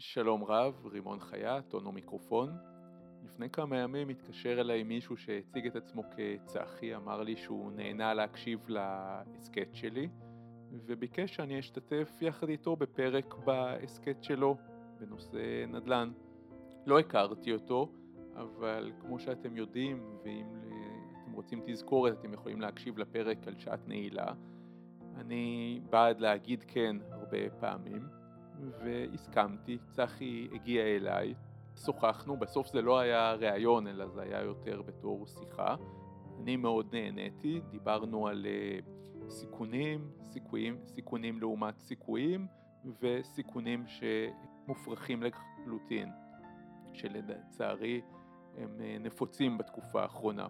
שלום רב, רימון חייט, אונו מיקרופון. לפני כמה ימים התקשר אליי מישהו שהציג את עצמו כצחי, אמר לי שהוא נהנה להקשיב להסכת שלי, וביקש שאני אשתתף יחד איתו בפרק בהסכת שלו בנושא נדל"ן. לא הכרתי אותו, אבל כמו שאתם יודעים, ואם אתם רוצים תזכורת, אתם יכולים להקשיב לפרק על שעת נעילה. אני בעד להגיד כן הרבה פעמים. והסכמתי, צחי הגיע אליי, שוחחנו, בסוף זה לא היה ראיון אלא זה היה יותר בתור שיחה. אני מאוד נהניתי, דיברנו על uh, סיכונים, סיכויים, סיכונים לעומת סיכויים וסיכונים שמופרכים לחלוטין, שלצערי הם uh, נפוצים בתקופה האחרונה.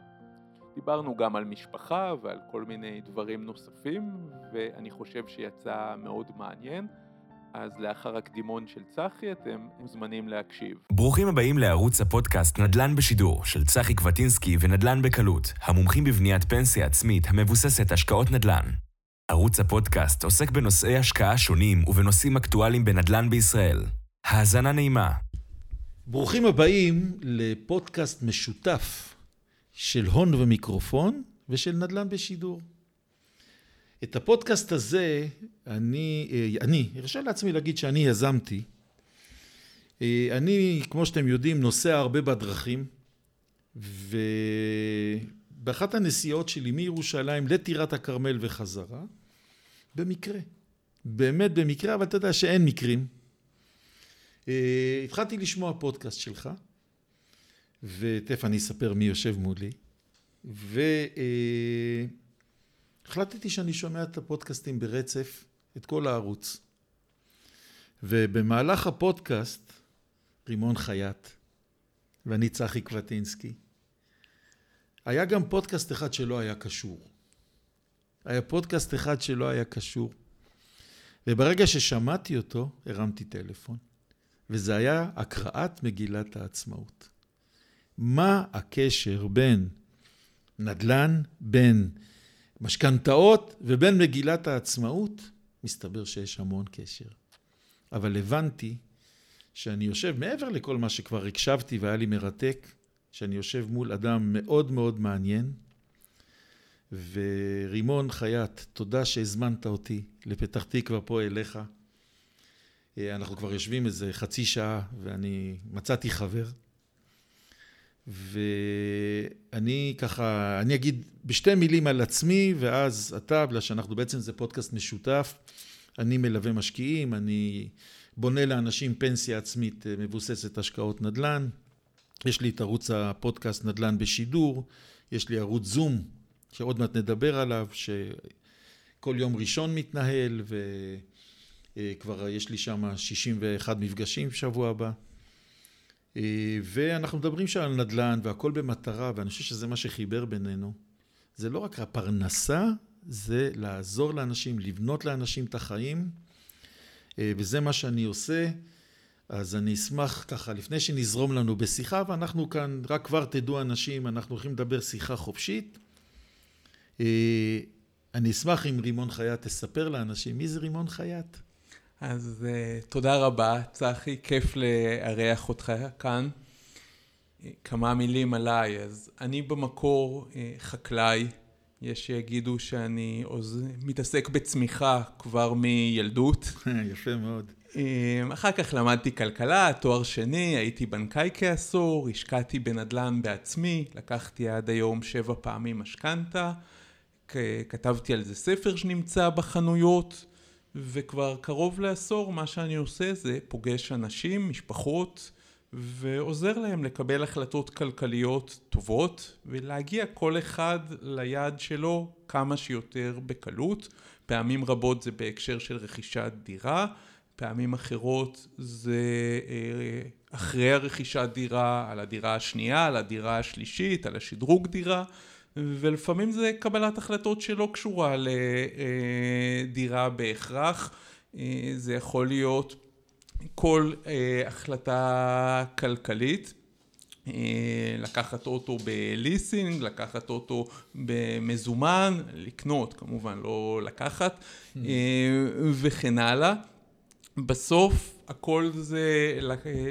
דיברנו גם על משפחה ועל כל מיני דברים נוספים ואני חושב שיצא מאוד מעניין. אז לאחר הקדימון של צחי אתם מוזמנים להקשיב. ברוכים הבאים לערוץ הפודקאסט נדל"ן בשידור של צחי קבטינסקי ונדל"ן בקלות, המומחים בבניית פנסיה עצמית המבוססת השקעות נדל"ן. ערוץ הפודקאסט עוסק בנושאי השקעה שונים ובנושאים אקטואליים בנדל"ן בישראל. האזנה נעימה. ברוכים הבאים לפודקאסט משותף של הון ומיקרופון ושל נדל"ן בשידור. את הפודקאסט הזה, אני, אה, אני, ארשה לעצמי להגיד שאני יזמתי. אה, אני, כמו שאתם יודעים, נוסע הרבה בדרכים, ובאחת הנסיעות שלי מירושלים לטירת הכרמל וחזרה, במקרה, באמת במקרה, אבל אתה יודע שאין מקרים, אה, התחלתי לשמוע פודקאסט שלך, ותכף אני אספר מי יושב מולי, ו... החלטתי שאני שומע את הפודקאסטים ברצף, את כל הערוץ. ובמהלך הפודקאסט, רימון חייט ואני צחי קבטינסקי, היה גם פודקאסט אחד שלא היה קשור. היה פודקאסט אחד שלא היה קשור. וברגע ששמעתי אותו, הרמתי טלפון. וזה היה הקראת מגילת העצמאות. מה הקשר בין נדל"ן, בין משכנתאות ובין מגילת העצמאות, מסתבר שיש המון קשר. אבל הבנתי שאני יושב, מעבר לכל מה שכבר הקשבתי והיה לי מרתק, שאני יושב מול אדם מאוד מאוד מעניין, ורימון חייט, תודה שהזמנת אותי לפתח תקווה פה אליך. אה, אנחנו כבר יושבים איזה חצי שעה ואני מצאתי חבר. ואני ככה, אני אגיד בשתי מילים על עצמי, ואז אתה, בגלל שאנחנו בעצם זה פודקאסט משותף, אני מלווה משקיעים, אני בונה לאנשים פנסיה עצמית אה, מבוססת השקעות נדל"ן, יש לי את ערוץ הפודקאסט נדל"ן בשידור, יש לי ערוץ זום, שעוד מעט נדבר עליו, שכל יום ראשון מתנהל, וכבר יש לי שם 61 מפגשים בשבוע הבא. אה, ואנחנו מדברים שם על נדל"ן והכל במטרה, ואני חושב שזה מה שחיבר בינינו. זה לא רק הפרנסה, זה לעזור לאנשים, לבנות לאנשים את החיים, אה, וזה מה שאני עושה. אז אני אשמח ככה, לפני שנזרום לנו בשיחה, ואנחנו כאן, רק כבר תדעו אנשים, אנחנו הולכים לדבר שיחה חופשית. אה, אני אשמח אם רימון חייט תספר לאנשים מי זה רימון חייט. אז uh, תודה רבה, צחי, כיף לארח אותך כאן. כמה מילים עליי, אז אני במקור uh, חקלאי, יש שיגידו שאני עוז... מתעסק בצמיחה כבר מילדות. יפה מאוד. Uh, אחר כך למדתי כלכלה, תואר שני, הייתי בנקאי כעשור, השקעתי בנדל"ן בעצמי, לקחתי עד היום שבע פעמים משכנתה, כתבתי על זה ספר שנמצא בחנויות. וכבר קרוב לעשור מה שאני עושה זה פוגש אנשים, משפחות, ועוזר להם לקבל החלטות כלכליות טובות ולהגיע כל אחד ליעד שלו כמה שיותר בקלות. פעמים רבות זה בהקשר של רכישת דירה, פעמים אחרות זה אה, אחרי הרכישת דירה, על הדירה השנייה, על הדירה השלישית, על השדרוג דירה. ולפעמים זה קבלת החלטות שלא קשורה לדירה בהכרח, אה, זה יכול להיות כל אה, החלטה כלכלית. אה, לקחת אוטו בליסינג, לקחת אוטו במזומן, לקנות כמובן, לא לקחת, וכן הלאה. בסוף הכל זה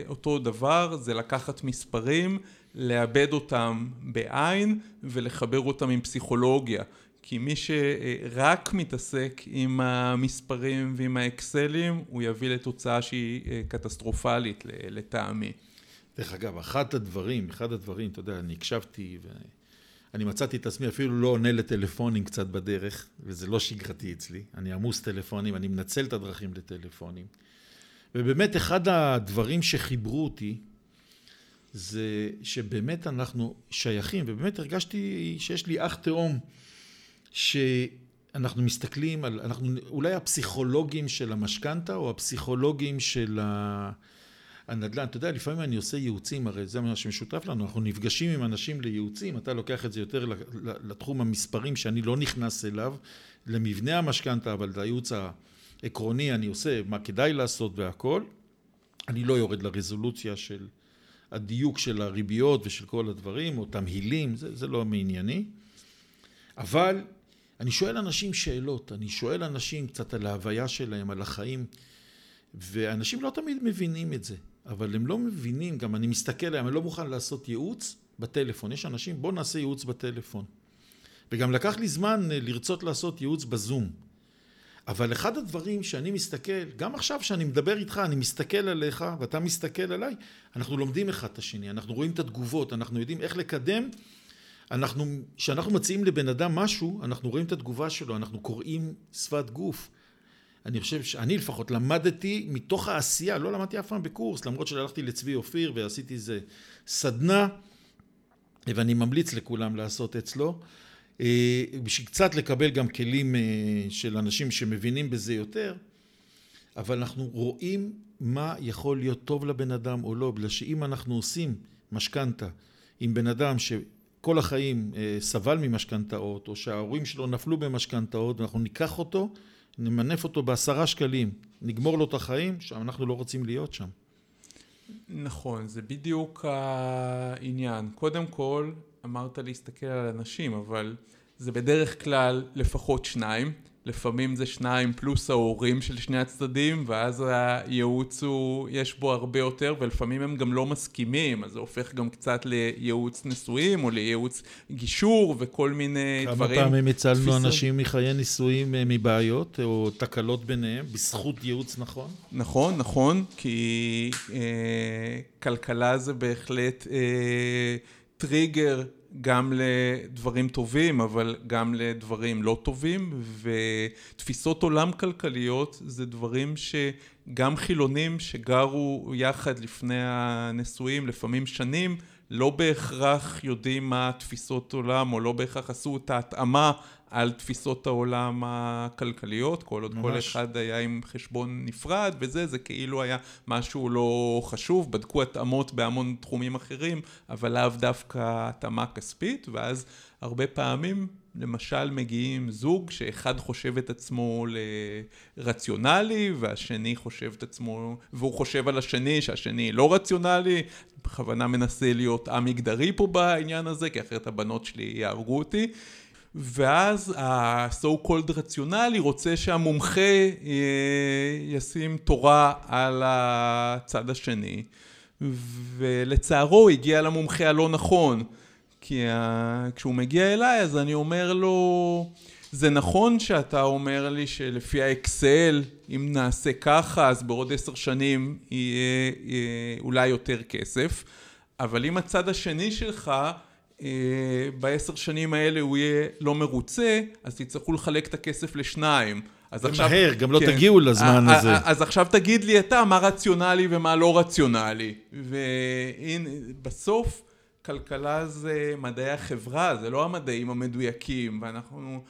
אותו דבר, זה לקחת מספרים, לאבד אותם בעין ולחבר אותם עם פסיכולוגיה. כי מי שרק מתעסק עם המספרים ועם האקסלים, הוא יביא לתוצאה שהיא אה, קטסטרופלית לטעמי. דרך אגב, אחד הדברים, אחד הדברים, אתה יודע, אני הקשבתי ואני מצאתי את עצמי אפילו לא עונה לטלפונים קצת בדרך, וזה לא שגרתי אצלי. אני עמוס טלפונים, אני מנצל את הדרכים לטלפונים. ובאמת אחד הדברים שחיברו אותי זה שבאמת אנחנו שייכים, ובאמת הרגשתי שיש לי אח תאום שאנחנו מסתכלים על, אנחנו אולי הפסיכולוגים של המשכנתה או הפסיכולוגים של הנדל"ן. אתה יודע, לפעמים אני עושה ייעוצים, הרי זה מה שמשותף לנו, אנחנו נפגשים עם אנשים לייעוצים, אתה לוקח את זה יותר לתחום המספרים שאני לא נכנס אליו, למבנה המשכנתה, אבל לייעוץ העקרוני אני עושה מה כדאי לעשות והכל. אני לא יורד לרזולוציה של הדיוק של הריביות ושל כל הדברים, או תמהילים, זה, זה לא מענייני. אבל אני שואל אנשים שאלות, אני שואל אנשים קצת על ההוויה שלהם, על החיים, ואנשים לא תמיד מבינים את זה, אבל הם לא מבינים, גם אני מסתכל עליהם, אני לא מוכן לעשות ייעוץ בטלפון. יש אנשים, בוא נעשה ייעוץ בטלפון. וגם לקח לי זמן אה, לרצות לעשות ייעוץ בזום. אבל אחד הדברים שאני מסתכל, גם עכשיו שאני מדבר איתך, אני מסתכל עליך ואתה מסתכל עליי, אנחנו לומדים אחד את השני, אנחנו רואים את התגובות, אנחנו יודעים איך לקדם אנחנו, כשאנחנו מציעים לבן אדם משהו, אנחנו רואים את התגובה שלו, אנחנו קוראים שפת גוף. אני חושב שאני לפחות למדתי מתוך העשייה, לא למדתי אף פעם בקורס, למרות שהלכתי לצבי אופיר ועשיתי איזה סדנה, ואני ממליץ לכולם לעשות אצלו, בשביל קצת לקבל גם כלים אה, של אנשים שמבינים בזה יותר, אבל אנחנו רואים מה יכול להיות טוב לבן אדם או לא, בגלל שאם אנחנו עושים משכנתה עם בן אדם ש... כל החיים אה, סבל ממשכנתאות, או שההורים שלו נפלו במשכנתאות, ואנחנו ניקח אותו, נמנף אותו בעשרה שקלים, נגמור לו את החיים, שם אנחנו לא רוצים להיות שם. נכון, זה בדיוק העניין. קודם כל, אמרת להסתכל על אנשים, אבל זה בדרך כלל לפחות שניים. לפעמים זה שניים פלוס ההורים של שני הצדדים, ואז הייעוץ הוא, יש בו הרבה יותר, ולפעמים הם גם לא מסכימים, אז זה הופך גם קצת לייעוץ נשואים, או לייעוץ גישור, וכל מיני כמה דברים. כמה פעמים הצלנו תפיסה... אנשים מחיי נישואים אה, מבעיות, או תקלות ביניהם, בזכות ייעוץ נכון? נכון, נכון, כי אה, כלכלה זה בהחלט אה, טריגר גם לדברים טובים, אבל גם לדברים לא טובים, ותפיסות עולם כלכליות זה דברים שגם חילונים שגרו יחד לפני הנישואים, לפעמים שנים, לא בהכרח יודעים מה תפיסות עולם, או לא בהכרח עשו את ההתאמה על תפיסות העולם הכלכליות, כל עוד ממש. כל אחד היה עם חשבון נפרד וזה, זה כאילו היה משהו לא חשוב, בדקו התאמות בהמון תחומים אחרים, אבל לאו דווקא התאמה כספית, ואז הרבה פעמים למשל מגיעים זוג שאחד חושב את עצמו לרציונלי והשני חושב את עצמו, והוא חושב על השני שהשני לא רציונלי, בכוונה מנסה להיות א-מגדרי פה בעניין הזה, כי אחרת הבנות שלי יהרגו אותי. ואז ה-so called רציונלי רוצה שהמומחה ישים תורה על הצד השני ולצערו הגיע למומחה הלא נכון כי כשהוא מגיע אליי אז אני אומר לו זה נכון שאתה אומר לי שלפי האקסל אם נעשה ככה אז בעוד עשר שנים יהיה, יהיה אולי יותר כסף אבל אם הצד השני שלך אה, בעשר שנים האלה הוא יהיה לא מרוצה, אז תצטרכו לחלק את הכסף לשניים. אז עכשיו... מהר, גם לא כן, תגיעו לזמן 아, הזה. אז עכשיו תגיד לי אתה מה רציונלי ומה לא רציונלי. והנה, בסוף כלכלה זה מדעי החברה, זה לא המדעים המדויקים, ואנחנו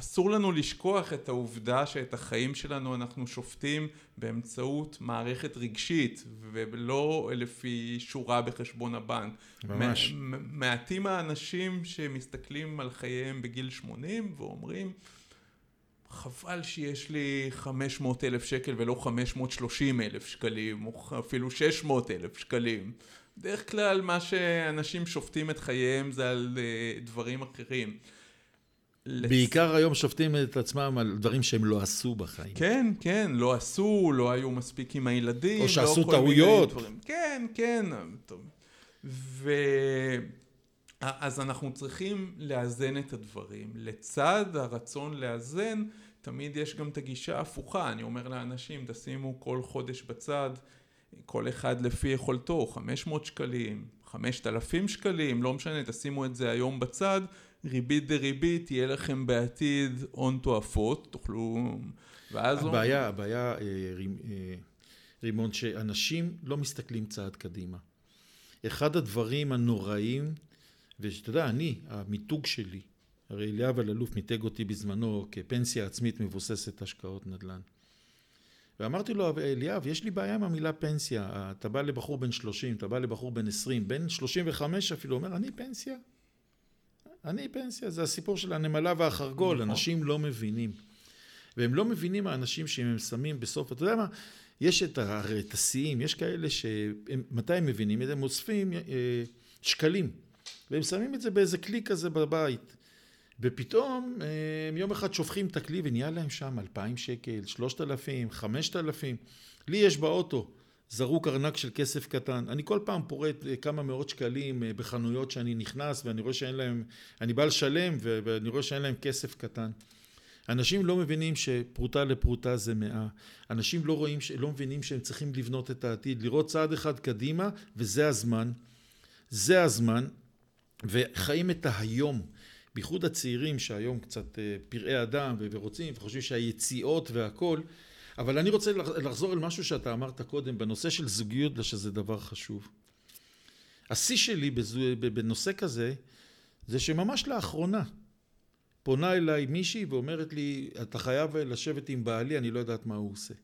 אסור לנו לשכוח את העובדה שאת החיים שלנו אנחנו שופטים באמצעות מערכת רגשית ולא לפי שורה בחשבון הבנק. ממש. מעטים האנשים שמסתכלים על חייהם בגיל 80 ואומרים חבל שיש לי 500 אלף שקל ולא 530 אלף שקלים או אפילו 600 אלף שקלים. בדרך כלל מה שאנשים שופטים את חייהם זה על uh, דברים אחרים. בעיקר היום שופטים את עצמם על דברים שהם לא עשו בחיים. כן, כן, לא עשו, לא היו מספיק עם הילדים. או לא שעשו מיני טעויות. כן, כן. טוב. ו... אז אנחנו צריכים לאזן את הדברים. לצד הרצון לאזן, תמיד יש גם את הגישה ההפוכה. אני אומר לאנשים, תשימו כל חודש בצד, כל אחד לפי יכולתו, 500 שקלים, 5,000 שקלים, לא משנה, תשימו את זה היום בצד, ריבית דריבית, יהיה לכם בעתיד הון תועפות, תוכלו... ואז... הבעיה, הבעיה, אה, אה, רימון, שאנשים לא מסתכלים צעד קדימה. אחד הדברים הנוראים, ושאתה יודע, אני, המיתוג שלי, הרי אליאב אלאלוף מיתג אותי בזמנו כפנסיה עצמית מבוססת השקעות נדל"ן. ואמרתי לו, אליאב, יש לי בעיה עם המילה פנסיה. אתה בא לבחור בן 30, אתה בא לבחור בן 20, בן 35 אפילו, אומר, אני פנסיה? אני פנסיה, זה הסיפור של הנמלה והחרגול, נכון. אנשים לא מבינים. והם לא מבינים האנשים שהם שמים בסוף, אתה יודע מה, יש את, השיאים, יש כאלה שהם, מתי הם מבינים? הם אוספים אה, שקלים, והם שמים את זה באיזה כלי כזה בבית. ופתאום אה, הם יום אחד שופכים את הכלי ונהיה להם שם 2,000 שקל, 3,000, 5,000. לי יש באוטו זרוק ארנק של כסף קטן. אני כל פעם פורט אה, כמה מאות שקלים אה, בחנויות שאני נכנס ואני רואה שאין להם, אני בא לשלם ואני רואה שאין להם כסף קטן. אנשים לא מבינים שפרוטה לפרוטה זה מאה. אנשים לא רואים, לא מבינים שהם צריכים לבנות את העתיד, לראות צעד אחד קדימה, וזה הזמן. זה הזמן, וחיים את ההיום. בייחוד הצעירים שהיום קצת אה, פראי אדם ורוצים וחושבים שהיציאות והכל, אבל אני רוצה לח- לחזור אל משהו שאתה אמרת קודם בנושא של זוגיות, שזה דבר חשוב. השיא שלי בזו, בנושא כזה, זה שממש לאחרונה פונה אליי מישהי ואומרת לי, אתה חייב לשבת עם בעלי, אני לא יודעת מה הוא עושה.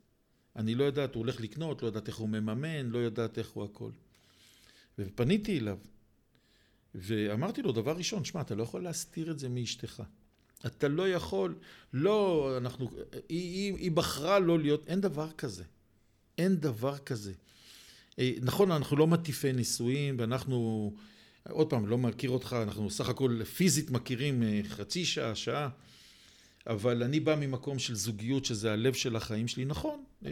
אני לא יודעת, הוא הולך לקנות, לא יודעת איך הוא מממן, לא יודעת איך הוא הכל. ופניתי אליו, ואמרתי לו, דבר ראשון, שמע, אתה לא יכול להסתיר את זה מאשתך. אתה לא יכול, לא, אנחנו, היא, היא, היא בחרה לא להיות, אין דבר כזה. אין דבר כזה. אה, נכון, אנחנו לא מטיפי נישואים, ואנחנו, עוד פעם, לא מכיר אותך, אנחנו סך הכל פיזית מכירים אה, חצי שעה, שעה, אבל אני בא ממקום של זוגיות, שזה הלב של החיים שלי. נכון, אה,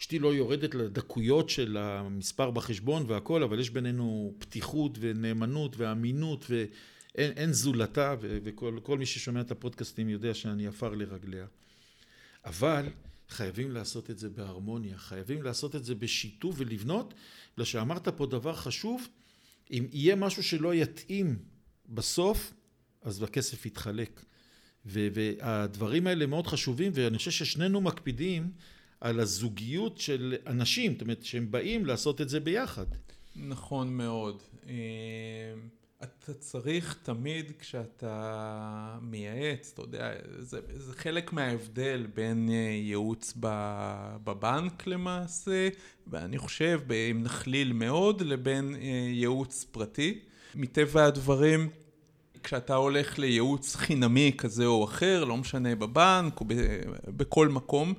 אשתי לא יורדת לדקויות של המספר בחשבון והכל, אבל יש בינינו פתיחות ונאמנות ואמינות ואין אין זולתה, ו- וכל כל מי ששומע את הפודקאסטים יודע שאני עפר לרגליה. אבל חייבים לעשות את זה בהרמוניה, חייבים לעשות את זה בשיתוף ולבנות, בגלל שאמרת פה דבר חשוב, אם יהיה משהו שלא יתאים בסוף, אז הכסף יתחלק. ו- והדברים האלה מאוד חשובים, ואני חושב ששנינו מקפידים על הזוגיות של אנשים, זאת אומרת, שהם באים לעשות את זה ביחד. נכון מאוד. אתה צריך תמיד כשאתה מייעץ, אתה יודע, זה, זה חלק מההבדל בין אה, ייעוץ בבנק למעשה, ואני חושב, אם נכליל מאוד, לבין אה, ייעוץ פרטי. מטבע הדברים, כשאתה הולך לייעוץ חינמי כזה או אחר, לא משנה בבנק או בכל מקום,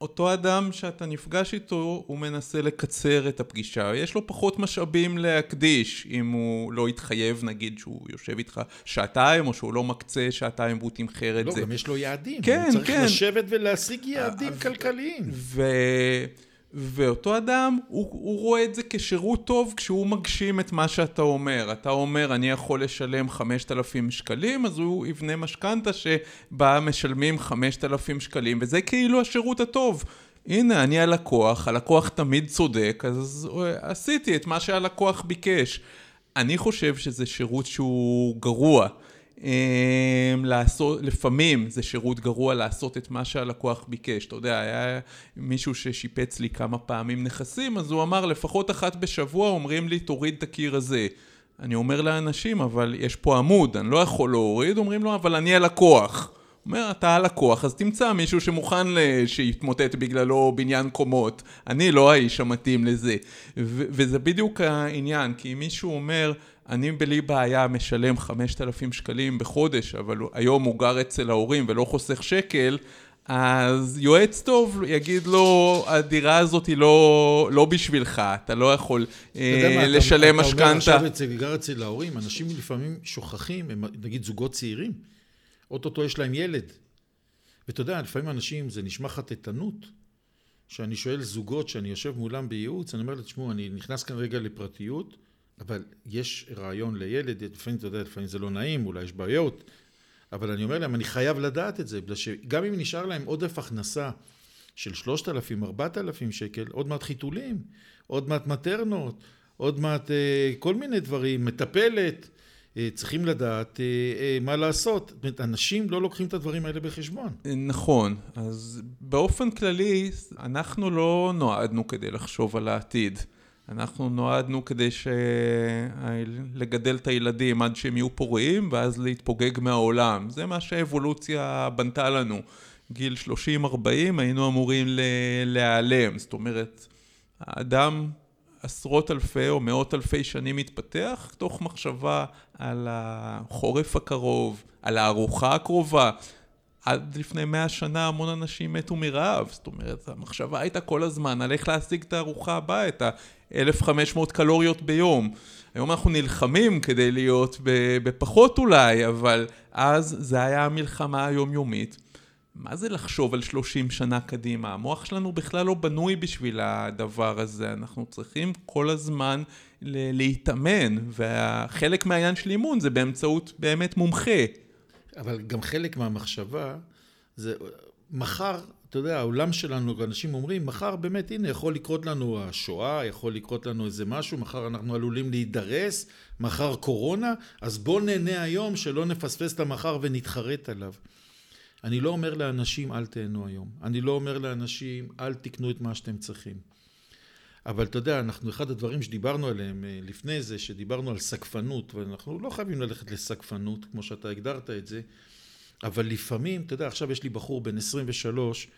אותו אדם שאתה נפגש איתו, הוא מנסה לקצר את הפגישה. יש לו פחות משאבים להקדיש, אם הוא לא יתחייב, נגיד, שהוא יושב איתך שעתיים, או שהוא לא מקצה שעתיים והוא תמחר את לא, זה. גם יש לו יעדים. כן, הוא צריך כן. לשבת ולהשיג יעדים כלכליים. ו... ואותו אדם, הוא, הוא רואה את זה כשירות טוב כשהוא מגשים את מה שאתה אומר. אתה אומר, אני יכול לשלם 5,000 שקלים, אז הוא יבנה משכנתה שבה משלמים 5,000 שקלים, וזה כאילו השירות הטוב. הנה, אני הלקוח, הלקוח תמיד צודק, אז עשיתי את מה שהלקוח ביקש. אני חושב שזה שירות שהוא גרוע. אמ, לעשות, לפעמים זה שירות גרוע לעשות את מה שהלקוח ביקש. אתה יודע, היה מישהו ששיפץ לי כמה פעמים נכסים, אז הוא אמר, לפחות אחת בשבוע אומרים לי, תוריד את הקיר הזה. אני אומר לאנשים, אבל יש פה עמוד, אני לא יכול להוריד, אומרים לו, אבל אני הלקוח. אומר, אתה הלקוח, אז תמצא מישהו שמוכן שיתמוטט בגללו בניין קומות. אני לא האיש המתאים לזה. ו- וזה בדיוק העניין, כי אם מישהו אומר, אני בלי בעיה משלם 5,000 שקלים בחודש, אבל היום הוא גר אצל ההורים ולא חוסך שקל, אז יועץ טוב יגיד לו, הדירה הזאת היא לא, לא בשבילך, אתה לא יכול מה, אה, אתה- לשלם אתה אומר משכנתה. עכשיו אצל, גר אצל ההורים, אנשים לפעמים שוכחים, הם נגיד זוגות צעירים, אוטוטו יש להם ילד. ואתה יודע, לפעמים אנשים, זה נשמע חטטנות, שאני שואל זוגות שאני יושב מולם בייעוץ, אני אומר להם, תשמעו, אני נכנס כאן רגע לפרטיות, אבל יש רעיון לילד, לפעמים, אתה יודע, לפעמים זה לא נעים, אולי יש בעיות, אבל אני אומר להם, אני חייב לדעת את זה, בגלל שגם אם נשאר להם עודף הכנסה של 3,000, 4,000 שקל, עוד מעט חיתולים, עוד מעט מטרנות, עוד מעט אה, כל מיני דברים, מטפלת, אה, צריכים לדעת אה, מה לעשות. זאת אומרת, אנשים לא לוקחים את הדברים האלה בחשבון. נכון, אז באופן כללי, אנחנו לא נועדנו כדי לחשוב על העתיד. אנחנו נועדנו כדי ש... לגדל את הילדים עד שהם יהיו פוריים ואז להתפוגג מהעולם. זה מה שהאבולוציה בנתה לנו. גיל 30-40 היינו אמורים להיעלם. זאת אומרת, האדם עשרות אלפי או מאות אלפי שנים מתפתח, תוך מחשבה על החורף הקרוב, על הארוחה הקרובה. עד לפני מאה שנה המון אנשים מתו מרעב, זאת אומרת, המחשבה הייתה כל הזמן על איך להשיג את הארוחה הבאה, את ה-1500 קלוריות ביום. היום אנחנו נלחמים כדי להיות בפחות אולי, אבל אז זה היה המלחמה היומיומית. מה זה לחשוב על 30 שנה קדימה? המוח שלנו בכלל לא בנוי בשביל הדבר הזה, אנחנו צריכים כל הזמן להתאמן, וחלק מהעניין של אימון זה באמצעות באמת מומחה. אבל גם חלק מהמחשבה זה מחר, אתה יודע, העולם שלנו, אנשים אומרים, מחר באמת, הנה, יכול לקרות לנו השואה, יכול לקרות לנו איזה משהו, מחר אנחנו עלולים להידרס, מחר קורונה, אז בואו נהנה היום שלא נפספס את המחר ונתחרט עליו. אני לא אומר לאנשים אל תהנו היום, אני לא אומר לאנשים אל תקנו את מה שאתם צריכים. אבל אתה יודע, אנחנו, אחד הדברים שדיברנו עליהם אה, לפני זה, שדיברנו על סגפנות, ואנחנו לא חייבים ללכת לסגפנות, כמו שאתה הגדרת את זה, אבל לפעמים, אתה יודע, עכשיו יש לי בחור בן 23,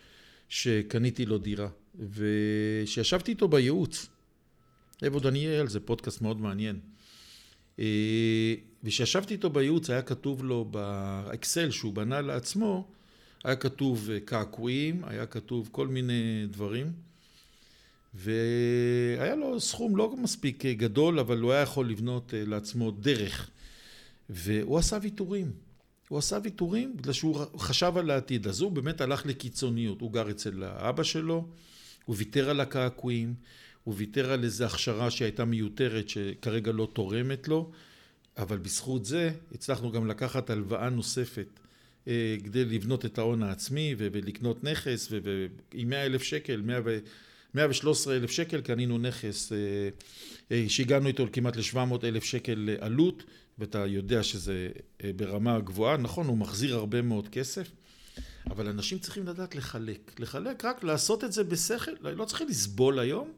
שקניתי לו דירה, ושישבתי איתו בייעוץ, אבו דניאל, זה פודקאסט מאוד מעניין. אה, וכשישבתי איתו בייעוץ היה כתוב לו באקסל שהוא בנה לעצמו, היה כתוב אה, קעקועים, היה כתוב כל מיני דברים. והיה לו סכום לא מספיק אה, גדול, אבל הוא היה יכול לבנות לעצמו דרך. והוא עשה ויתורים. הוא עשה ויתורים בגלל שהוא חשב על העתיד. אז הוא באמת הלך לקיצוניות. הוא גר אצל האבא שלו, הוא ויתר על הקעקועים, הוא ויתר על איזו הכשרה שהייתה מיותרת, שכרגע לא תורמת לו, אבל בזכות זה הצלחנו גם לקחת הלוואה נוספת אה, כדי לבנות את ההון העצמי ולקנות נכס, ועם 100 אלף שקל, 100 ו... 113 אלף שקל קנינו נכס אה, אה, שהגענו איתו כמעט ל-700 אלף שקל עלות ואתה יודע שזה ברמה גבוהה, נכון הוא מחזיר הרבה מאוד כסף אבל אנשים צריכים לדעת לחלק, לחלק רק לעשות את זה בשכל, לא צריכים לסבול היום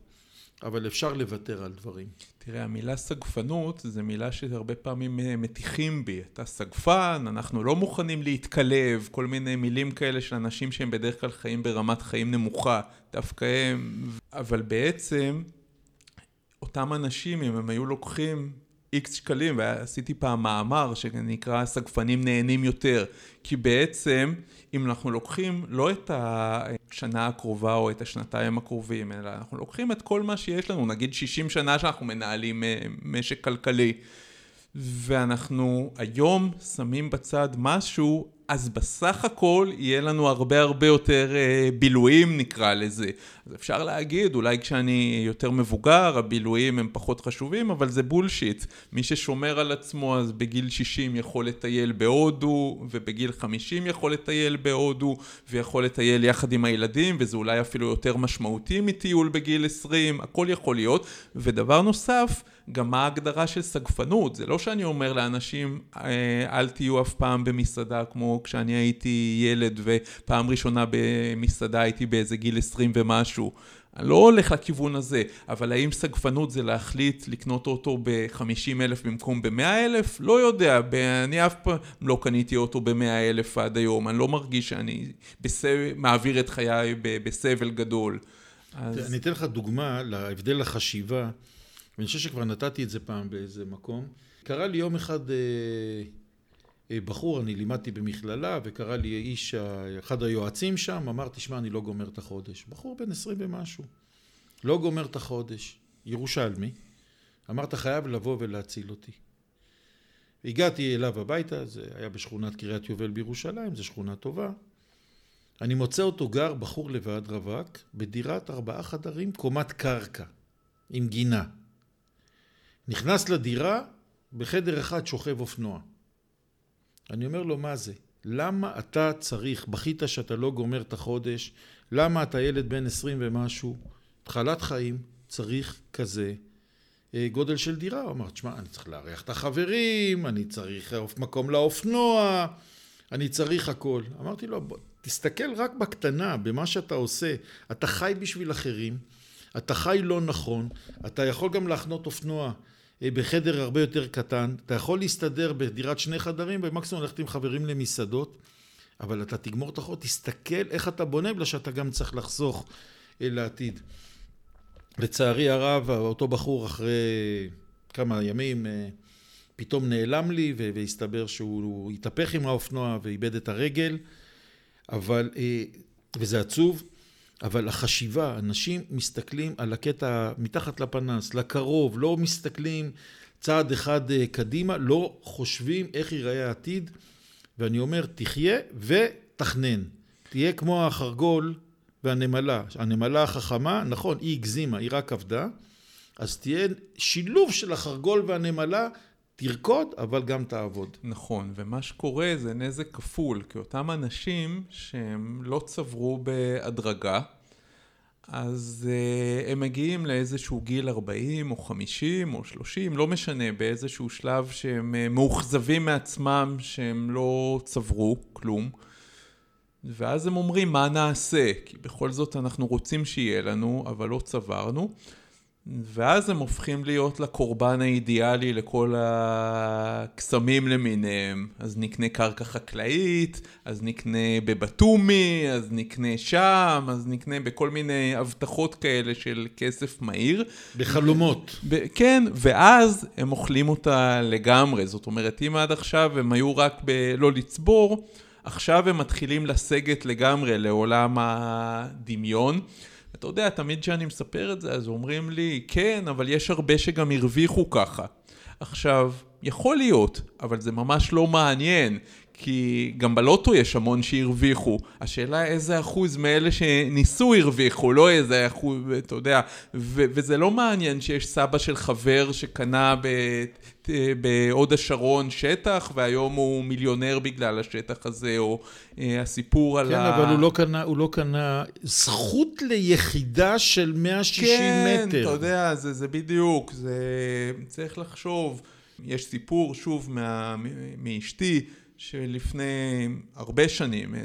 אבל אפשר לוותר על דברים. תראה, המילה סגפנות זה מילה שהרבה פעמים אה, מטיחים בי. אתה סגפן, אנחנו לא מוכנים להתקלב, כל מיני מילים כאלה של אנשים שהם בדרך כלל חיים ברמת חיים נמוכה, דווקא הם... אבל בעצם, אותם אנשים, אם הם היו לוקחים איקס שקלים, ועשיתי פעם מאמר שנקרא סגפנים נהנים יותר, כי בעצם אם אנחנו לוקחים לא את השנה הקרובה או את השנתיים הקרובים, אלא אנחנו לוקחים את כל מה שיש לנו, נגיד 60 שנה שאנחנו מנהלים אה, משק כלכלי, ואנחנו היום שמים בצד משהו אז בסך הכל יהיה לנו הרבה הרבה יותר uh, בילויים נקרא לזה. אז אפשר להגיד, אולי כשאני יותר מבוגר, הבילויים הם פחות חשובים, אבל זה בולשיט. מי ששומר על עצמו אז בגיל 60 יכול לטייל בהודו, ובגיל 50 יכול לטייל בהודו, ויכול לטייל יחד עם הילדים, וזה אולי אפילו יותר משמעותי מטיול בגיל 20, הכל יכול להיות. ודבר נוסף, גם מה ההגדרה של סגפנות, זה לא שאני אומר לאנשים אה, אל תהיו אף פעם במסעדה כמו כשאני הייתי ילד ופעם ראשונה במסעדה הייתי באיזה גיל 20 ומשהו. אני לא הולך לכיוון הזה, אבל האם סגפנות זה להחליט לקנות אוטו ב-50 אלף במקום ב-100 אלף? לא יודע, אני אף פעם לא קניתי אוטו ב-100 אלף עד היום, אני לא מרגיש שאני בסב... מעביר את חיי בסבל גדול. אז... אני אתן לך דוגמה להבדל החשיבה. ואני חושב שכבר נתתי את זה פעם באיזה מקום. קרה לי יום אחד אה, בחור, אני לימדתי במכללה, וקרא לי איש, אחד היועצים שם, אמר, תשמע, אני לא גומר את החודש. בחור בן עשרים ומשהו. לא גומר את החודש. ירושלמי. אמר, אתה חייב לבוא ולהציל אותי. הגעתי אליו הביתה, זה היה בשכונת קריית יובל בירושלים, זו שכונה טובה. אני מוצא אותו גר, בחור לבד, רווק, בדירת ארבעה חדרים, קומת קרקע, עם גינה. נכנס לדירה, בחדר אחד שוכב אופנוע. אני אומר לו, מה זה? למה אתה צריך, בכית שאתה לא גומר את החודש, למה אתה ילד בן עשרים ומשהו, התחלת חיים, צריך כזה אה, גודל של דירה? הוא אמר, תשמע, אני צריך לארח את החברים, אני צריך מקום לאופנוע, אני צריך הכל. אמרתי לו, בוא, תסתכל רק בקטנה, במה שאתה עושה. אתה חי בשביל אחרים, אתה חי לא נכון, אתה יכול גם להחנות אופנוע אה, בחדר הרבה יותר קטן, אתה יכול להסתדר בדירת שני חדרים ומקסימום ללכת עם חברים למסעדות, אבל אתה תגמור את החוק, תסתכל איך אתה בונה, בגלל שאתה גם צריך לחסוך אה, לעתיד. לצערי הרב, אותו בחור אחרי כמה ימים אה, פתאום נעלם לי והסתבר שהוא התהפך עם האופנוע ואיבד את הרגל, אבל, וזה עצוב, אבל החשיבה, אנשים מסתכלים על הקטע מתחת לפנס, לקרוב, לא מסתכלים צעד אחד אה, קדימה, לא חושבים איך ייראה העתיד, ואני אומר, תחיה ותכנן. תהיה כמו החרגול והנמלה. הנמלה החכמה, נכון, היא הגזימה, היא רק עבדה, אז תהיה שילוב של החרגול והנמלה, תרקוד, אבל גם תעבוד. נכון, ומה שקורה זה נזק כפול, כי אותם אנשים שהם לא צברו בהדרגה, אז uh, הם מגיעים לאיזשהו גיל 40 או 50 או 30, לא משנה, באיזשהו שלב שהם uh, מאוכזבים מעצמם שהם לא צברו כלום. ואז הם אומרים מה נעשה, כי בכל זאת אנחנו רוצים שיהיה לנו, אבל לא צברנו. ואז הם הופכים להיות לקורבן האידיאלי לכל הקסמים למיניהם. אז נקנה קרקע חקלאית, אז נקנה בבתומי, אז נקנה שם, אז נקנה בכל מיני הבטחות כאלה של כסף מהיר. בחלומות. ב- כן, ואז הם אוכלים אותה לגמרי. זאת אומרת, אם עד עכשיו הם היו רק בלא לצבור, עכשיו הם מתחילים לסגת לגמרי לעולם הדמיון. אתה יודע, תמיד כשאני מספר את זה, אז אומרים לי, כן, אבל יש הרבה שגם הרוויחו ככה. עכשיו, יכול להיות, אבל זה ממש לא מעניין, כי גם בלוטו יש המון שהרוויחו. השאלה איזה אחוז מאלה שניסו הרוויחו, לא איזה אחוז, אתה יודע, ו- וזה לא מעניין שיש סבא של חבר שקנה ב- בהוד השרון שטח, והיום הוא מיליונר בגלל השטח הזה, או אה, הסיפור כן, על ה... כן, אבל הוא לא קנה, הוא לא קנה זכות ליחידה של 160 כן, מטר. כן, אתה יודע, זה, זה בדיוק, זה... צריך לחשוב. יש סיפור, שוב, מה, מאשתי, שלפני הרבה שנים,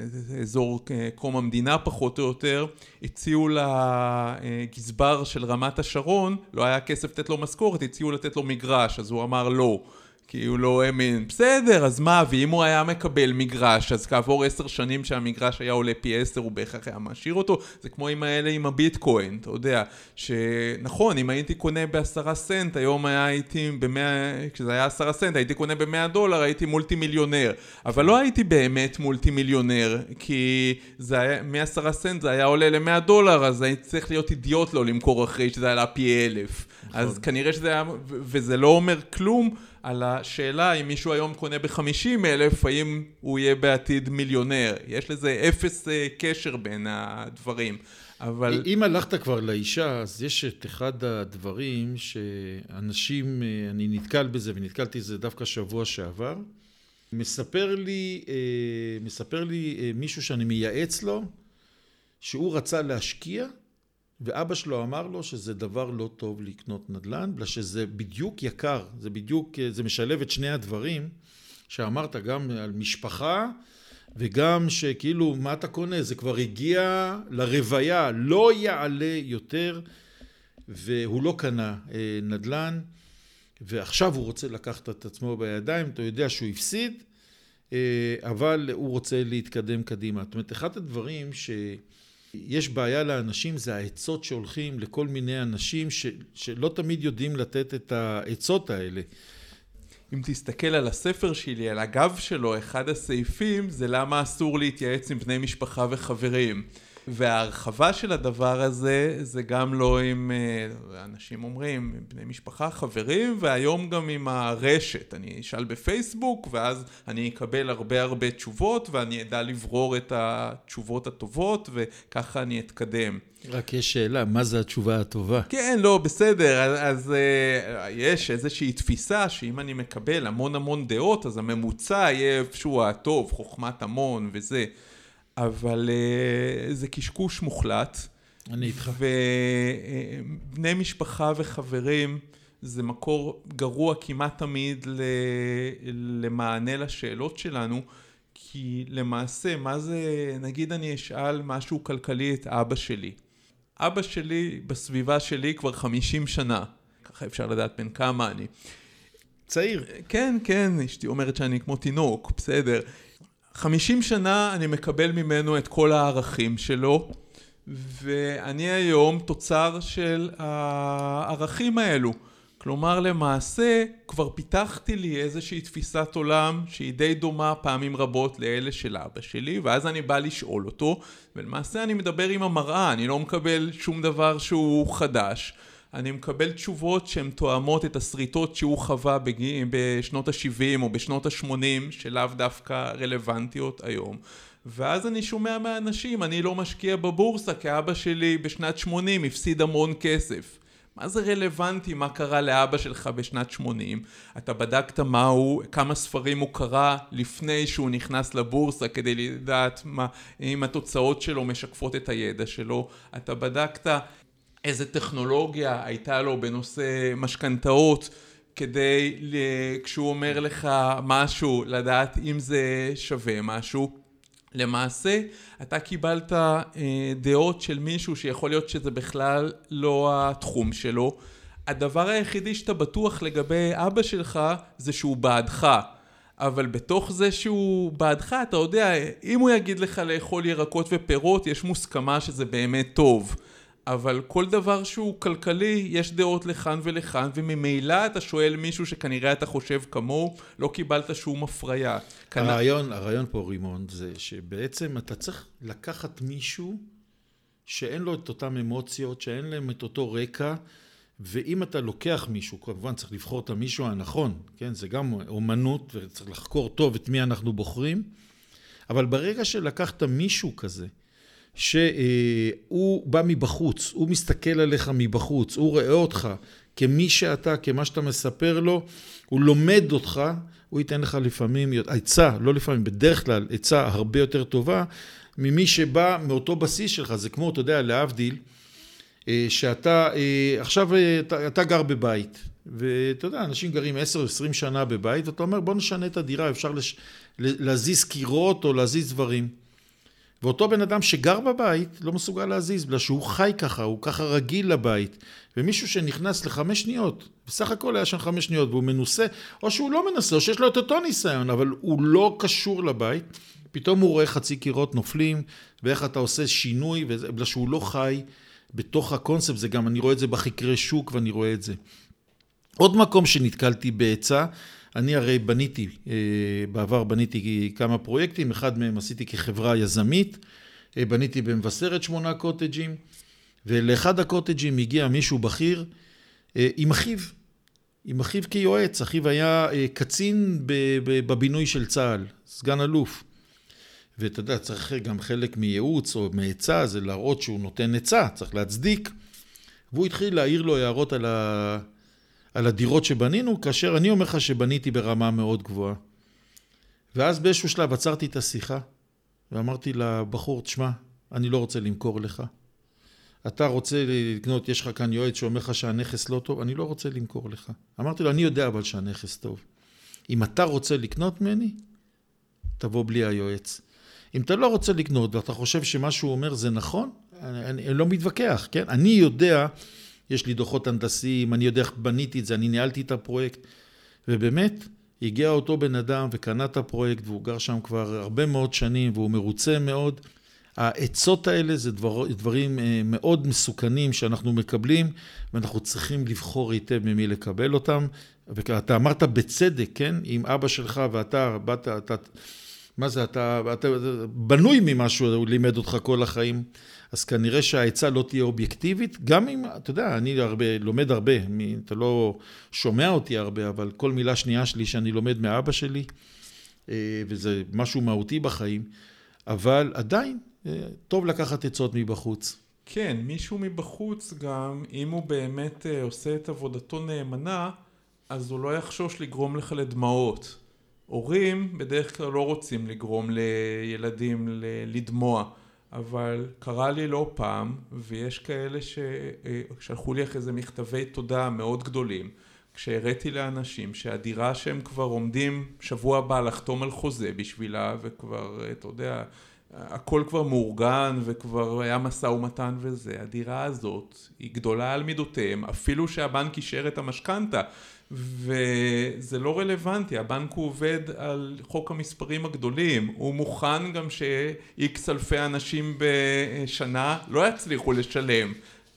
אזור קום המדינה פחות או יותר, הציעו לגזבר של רמת השרון, לא היה כסף לתת לו משכורת, הציעו לתת לו מגרש, אז הוא אמר לא. כי הוא לא האמין, בסדר, אז מה, ואם הוא היה מקבל מגרש, אז כעבור עשר שנים שהמגרש היה עולה פי עשר, הוא בהכרח היה משאיר אותו, זה כמו עם האלה עם הביטקוין, אתה יודע, שנכון, אם הייתי קונה בעשרה סנט, היום היה הייתי במאה, כשזה היה עשרה סנט, הייתי קונה במאה דולר, הייתי מולטי מיליונר, אבל לא הייתי באמת מולטי מיליונר, כי זה היה, מעשרה סנט זה היה עולה למאה דולר, אז הייתי צריך להיות אידיוט לא למכור אחרי שזה עלה פי אלף. נכון. אז כנראה שזה היה, וזה לא אומר כלום. על השאלה אם מישהו היום קונה ב-50 אלף, האם הוא יהיה בעתיד מיליונר. יש לזה אפס uh, קשר בין הדברים. אבל... אם הלכת כבר לאישה, אז יש את אחד הדברים שאנשים, אה, אני נתקל בזה ונתקלתי בזה דווקא שבוע שעבר. מספר לי, אה, מספר לי מישהו שאני מייעץ לו, שהוא רצה להשקיע ואבא שלו אמר לו שזה דבר לא טוב לקנות נדל"ן, בגלל שזה בדיוק יקר, זה בדיוק, זה משלב את שני הדברים שאמרת גם על משפחה וגם שכאילו מה אתה קונה, זה כבר הגיע לרוויה, לא יעלה יותר והוא לא קנה אה, נדל"ן ועכשיו הוא רוצה לקחת את עצמו בידיים, אתה יודע שהוא הפסיד אה, אבל הוא רוצה להתקדם קדימה. זאת אומרת, אחד הדברים ש... יש בעיה לאנשים, זה העצות שהולכים לכל מיני אנשים ש, שלא תמיד יודעים לתת את העצות האלה. אם תסתכל על הספר שלי, על הגב שלו, אחד הסעיפים זה למה אסור להתייעץ עם בני משפחה וחברים. וההרחבה של הדבר הזה, זה גם לא עם, אה, אנשים אומרים, בני משפחה, חברים, והיום גם עם הרשת. אני אשאל בפייסבוק, ואז אני אקבל הרבה הרבה תשובות, ואני אדע לברור את התשובות הטובות, וככה אני אתקדם. רק יש שאלה, מה זה התשובה הטובה? כן, לא, בסדר, אז, אז uh, יש איזושהי תפיסה שאם אני מקבל המון המון דעות, אז הממוצע יהיה איפשהו הטוב, חוכמת המון וזה. אבל uh, זה קשקוש מוחלט. אני איתך. ובני משפחה וחברים זה מקור גרוע כמעט תמיד למענה לשאלות שלנו, כי למעשה, מה זה, נגיד אני אשאל משהו כלכלי את אבא שלי. אבא שלי בסביבה שלי כבר 50 שנה, ככה אפשר לדעת בין כמה אני. צעיר. כן, כן, אשתי אומרת שאני כמו תינוק, בסדר. 50 שנה אני מקבל ממנו את כל הערכים שלו, ואני היום תוצר של הערכים האלו. כלומר למעשה כבר פיתחתי לי איזושהי תפיסת עולם שהיא די דומה פעמים רבות לאלה של אבא שלי ואז אני בא לשאול אותו ולמעשה אני מדבר עם המראה, אני לא מקבל שום דבר שהוא חדש אני מקבל תשובות שהן תואמות את השריטות שהוא חווה בג... בשנות ה-70 או בשנות ה-80 שלאו דווקא רלוונטיות היום. ואז אני שומע מהאנשים אני לא משקיע בבורסה כי אבא שלי בשנת 80 הפסיד המון כסף. מה זה רלוונטי מה קרה לאבא שלך בשנת 80? אתה בדקת מה הוא, כמה ספרים הוא קרא לפני שהוא נכנס לבורסה כדי לדעת מה, אם התוצאות שלו משקפות את הידע שלו, אתה בדקת איזה טכנולוגיה הייתה לו בנושא משכנתאות כדי, כשהוא אומר לך משהו, לדעת אם זה שווה משהו. למעשה אתה קיבלת אה, דעות של מישהו שיכול להיות שזה בכלל לא התחום שלו. הדבר היחידי שאתה בטוח לגבי אבא שלך זה שהוא בעדך. אבל בתוך זה שהוא בעדך אתה יודע אם הוא יגיד לך לאכול ירקות ופירות יש מוסכמה שזה באמת טוב אבל כל דבר שהוא כלכלי יש דעות לכאן ולכאן וממילא אתה שואל מישהו שכנראה אתה חושב כמוהו לא קיבלת שום הפריה. הרעיון, הרעיון פה רימון זה שבעצם אתה צריך לקחת מישהו שאין לו את אותן אמוציות, שאין להם את אותו רקע ואם אתה לוקח מישהו, כמובן צריך לבחור את המישהו הנכון, כן? זה גם אומנות וצריך לחקור טוב את מי אנחנו בוחרים אבל ברגע שלקחת מישהו כזה שהוא בא מבחוץ, הוא מסתכל עליך מבחוץ, הוא רואה אותך כמי שאתה, כמה שאתה מספר לו, הוא לומד אותך, הוא ייתן לך לפעמים עצה, לא לפעמים, בדרך כלל עצה הרבה יותר טובה ממי שבא מאותו בסיס שלך, זה כמו, אתה יודע, להבדיל, אה, שאתה, אה, עכשיו אה, אתה, אתה גר בבית, ואתה יודע, אנשים גרים 10-20 שנה בבית, ואתה אומר בוא נשנה את הדירה, אפשר לש... להזיז קירות או להזיז דברים. ואותו בן אדם שגר בבית לא מסוגל להזיז, בגלל שהוא חי ככה, הוא ככה רגיל לבית. ומישהו שנכנס לחמש שניות, בסך הכל היה שם חמש שניות, והוא מנוסה, או שהוא לא מנסה, או שיש לו את אותו ניסיון, אבל הוא לא קשור לבית, פתאום הוא רואה חצי קירות נופלים, ואיך אתה עושה שינוי, בגלל שהוא לא חי בתוך הקונספט, זה גם, אני רואה את זה בחקרי שוק ואני רואה את זה. עוד מקום שנתקלתי בעצה, אני הרי בניתי, אה, בעבר בניתי כמה פרויקטים, אחד מהם עשיתי כחברה יזמית, אה, בניתי במבשרת שמונה קוטג'ים, ולאחד הקוטג'ים הגיע מישהו בכיר אה, עם אחיו, עם אחיו כיועץ, אחיו היה קצין בבינוי של צה"ל, סגן אלוף. ואתה יודע, צריך גם חלק מייעוץ או מעצה, זה להראות שהוא נותן עצה, צריך להצדיק. והוא התחיל להעיר לו הערות על ה... על הדירות שבנינו, כאשר אני אומר לך שבניתי ברמה מאוד גבוהה. ואז באיזשהו שלב עצרתי את השיחה, ואמרתי לבחור, תשמע, אני לא רוצה למכור לך. אתה רוצה לקנות, יש לך כאן יועץ שאומר לך שהנכס לא טוב, אני לא רוצה למכור לך. אמרתי לו, אני יודע אבל שהנכס טוב. אם אתה רוצה לקנות ממני, תבוא בלי היועץ. אם אתה לא רוצה לקנות ואתה חושב שמה שהוא אומר זה נכון, אני, אני, אני לא מתווכח, כן? אני יודע יש לי דוחות הנדסיים, אני יודע איך בניתי את זה, אני ניהלתי את הפרויקט. ובאמת, הגיע אותו בן אדם וקנה את הפרויקט, והוא גר שם כבר הרבה מאוד שנים, והוא מרוצה מאוד. העצות האלה זה דבר, דברים אה, מאוד מסוכנים שאנחנו מקבלים, ואנחנו צריכים לבחור היטב ממי לקבל אותם. ואתה אמרת בצדק, כן? אם אבא שלך ואתה באת, אתה מה זה, אתה, אתה בנוי ממשהו, הוא לימד אותך כל החיים, אז כנראה שהעצה לא תהיה אובייקטיבית, גם אם, אתה יודע, אני הרבה, לומד הרבה, אתה לא שומע אותי הרבה, אבל כל מילה שנייה שלי שאני לומד מאבא שלי, אה, וזה משהו מהותי בחיים, אבל עדיין, אה, טוב לקחת עצות מבחוץ. כן, מישהו מבחוץ גם, אם הוא באמת אה, עושה את עבודתו נאמנה, אז הוא לא יחשוש לגרום לך לדמעות. הורים בדרך כלל לא רוצים לגרום לילדים לדמוע, אבל קרה לי לא פעם, ויש כאלה ששלחו לי אחרי זה מכתבי תודה מאוד גדולים, כשהראיתי לאנשים שהדירה שהם כבר עומדים שבוע הבא לחתום על חוזה בשבילה, וכבר, אתה יודע, הכל כבר מאורגן וכבר היה משא ומתן וזה, הדירה הזאת היא גדולה על מידותיהם, אפילו שהבנק אישר את המשכנתה וזה לא רלוונטי, הבנק הוא עובד על חוק המספרים הגדולים, הוא מוכן גם שאיקס אלפי אנשים בשנה לא יצליחו לשלם.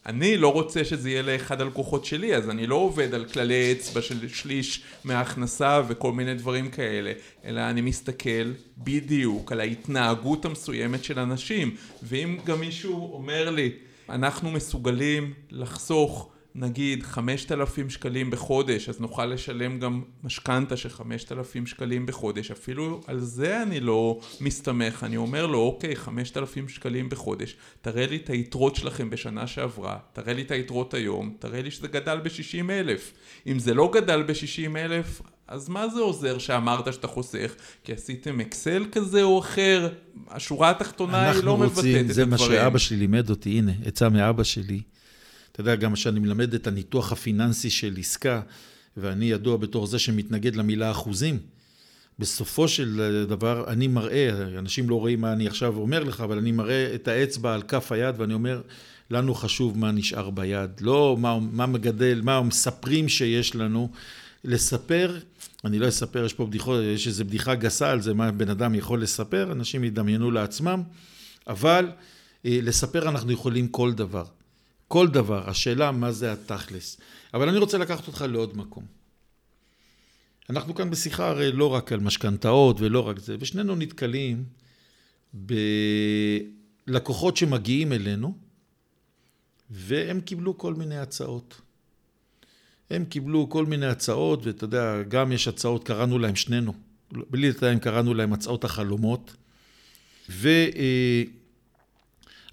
אני לא רוצה שזה יהיה לאחד הלקוחות שלי, אז אני לא עובד על כללי אצבע של שליש מההכנסה וכל מיני דברים כאלה, אלא אני מסתכל בדיוק על ההתנהגות המסוימת של אנשים, ואם גם מישהו אומר לי, אנחנו מסוגלים לחסוך נגיד 5,000 שקלים בחודש, אז נוכל לשלם גם משכנתה של 5,000 שקלים בחודש, אפילו על זה אני לא מסתמך, אני אומר לו, אוקיי, 5,000 שקלים בחודש, תראה לי את היתרות שלכם בשנה שעברה, תראה לי את היתרות היום, תראה לי שזה גדל ב-60,000. אם זה לא גדל ב-60,000, אז מה זה עוזר שאמרת שאתה חוסך? כי עשיתם אקסל כזה או אחר? השורה התחתונה היא לא מבטאת את הדברים. זה מה שאבא שלי לימד אותי, הנה, עצה מאבא שלי. אתה יודע, גם כשאני מלמד את הניתוח הפיננסי של עסקה, ואני ידוע בתור זה שמתנגד למילה אחוזים, בסופו של דבר אני מראה, אנשים לא רואים מה אני עכשיו אומר לך, אבל אני מראה את האצבע על כף היד ואני אומר, לנו חשוב מה נשאר ביד, לא מה, מה מגדל, מה מספרים שיש לנו. לספר, אני לא אספר, יש פה בדיחות, יש איזו בדיחה גסה על זה, מה בן אדם יכול לספר, אנשים ידמיינו לעצמם, אבל אה, לספר אנחנו יכולים כל דבר. כל דבר, השאלה מה זה התכלס. אבל אני רוצה לקחת אותך לעוד מקום. אנחנו כאן בשיחה הרי לא רק על משכנתאות ולא רק זה, ושנינו נתקלים בלקוחות שמגיעים אלינו, והם קיבלו כל מיני הצעות. הם קיבלו כל מיני הצעות, ואתה יודע, גם יש הצעות, קראנו להם שנינו, בלי לתאם קראנו להם הצעות החלומות, ו...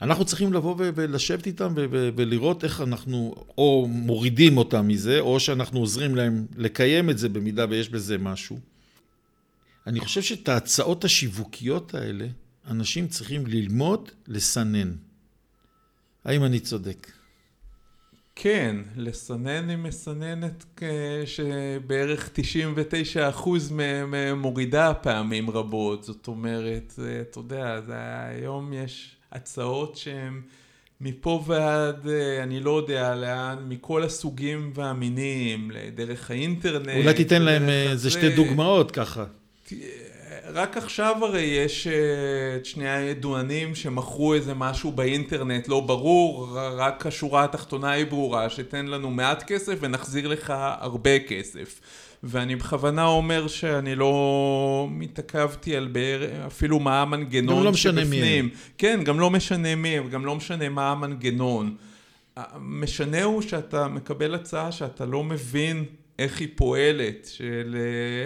אנחנו צריכים לבוא ולשבת איתם ולראות איך אנחנו או מורידים אותם מזה, או שאנחנו עוזרים להם לקיים את זה במידה ויש בזה משהו. אני חושב שאת ההצעות השיווקיות האלה, אנשים צריכים ללמוד לסנן. האם אני צודק? כן, לסנן היא מסננת שבערך 99% מורידה פעמים רבות, זאת אומרת, אתה יודע, היום יש הצעות שהן מפה ועד, אה, אני לא יודע לאן, מכל הסוגים והמינים, דרך האינטרנט. אולי תיתן להם איזה שתי דוגמאות ככה. רק עכשיו הרי יש אה, את שני הידוענים שמכרו איזה משהו באינטרנט לא ברור, רק השורה התחתונה היא ברורה, שתן לנו מעט כסף ונחזיר לך הרבה כסף. ואני בכוונה אומר שאני לא מתעכבתי על בער... אפילו מה המנגנון לא הם. כן, גם לא משנה מי הם, גם לא משנה מה המנגנון. משנה הוא שאתה מקבל הצעה שאתה לא מבין איך היא פועלת, של...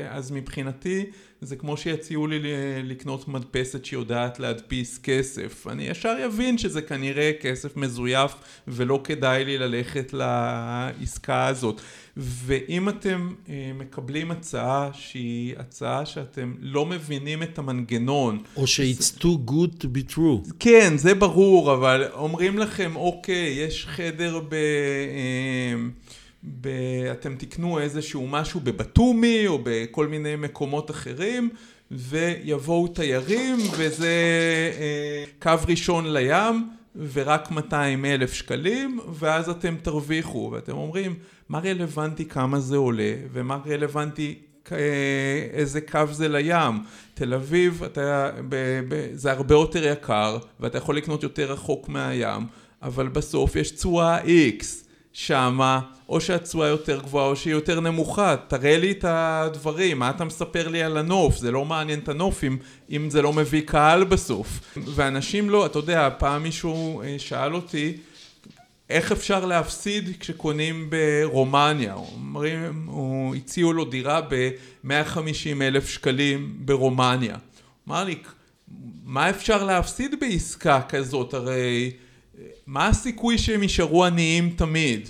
אז מבחינתי זה כמו שיציעו לי לקנות מדפסת שיודעת להדפיס כסף. אני ישר אבין שזה כנראה כסף מזויף ולא כדאי לי ללכת לעסקה הזאת. ואם אתם אה, מקבלים הצעה שהיא הצעה שאתם לא מבינים את המנגנון. או ש-it's too good to be true. כן, זה ברור, אבל אומרים לכם, אוקיי, יש חדר ב... אה, ב... אתם תקנו איזשהו משהו בבטומי או בכל מיני מקומות אחרים ויבואו תיירים וזה אה, קו ראשון לים ורק 200 אלף שקלים ואז אתם תרוויחו ואתם אומרים מה רלוונטי כמה זה עולה ומה רלוונטי אה, איזה קו זה לים. תל אביב אתה, ב, ב, זה הרבה יותר יקר ואתה יכול לקנות יותר רחוק מהים אבל בסוף יש תשואה X שמה, או שהתשואה יותר גבוהה או שהיא יותר נמוכה, תראה לי את הדברים, מה אתה מספר לי על הנוף, זה לא מעניין את הנוף אם, אם זה לא מביא קהל בסוף. ואנשים לא, אתה יודע, פעם מישהו אה, שאל אותי, איך אפשר להפסיד כשקונים ברומניה? אומרים, הוא הציעו לו דירה ב-150 אלף שקלים ברומניה. אמר לי, מה אפשר להפסיד בעסקה כזאת? הרי מה הסיכוי שהם יישארו עניים תמיד?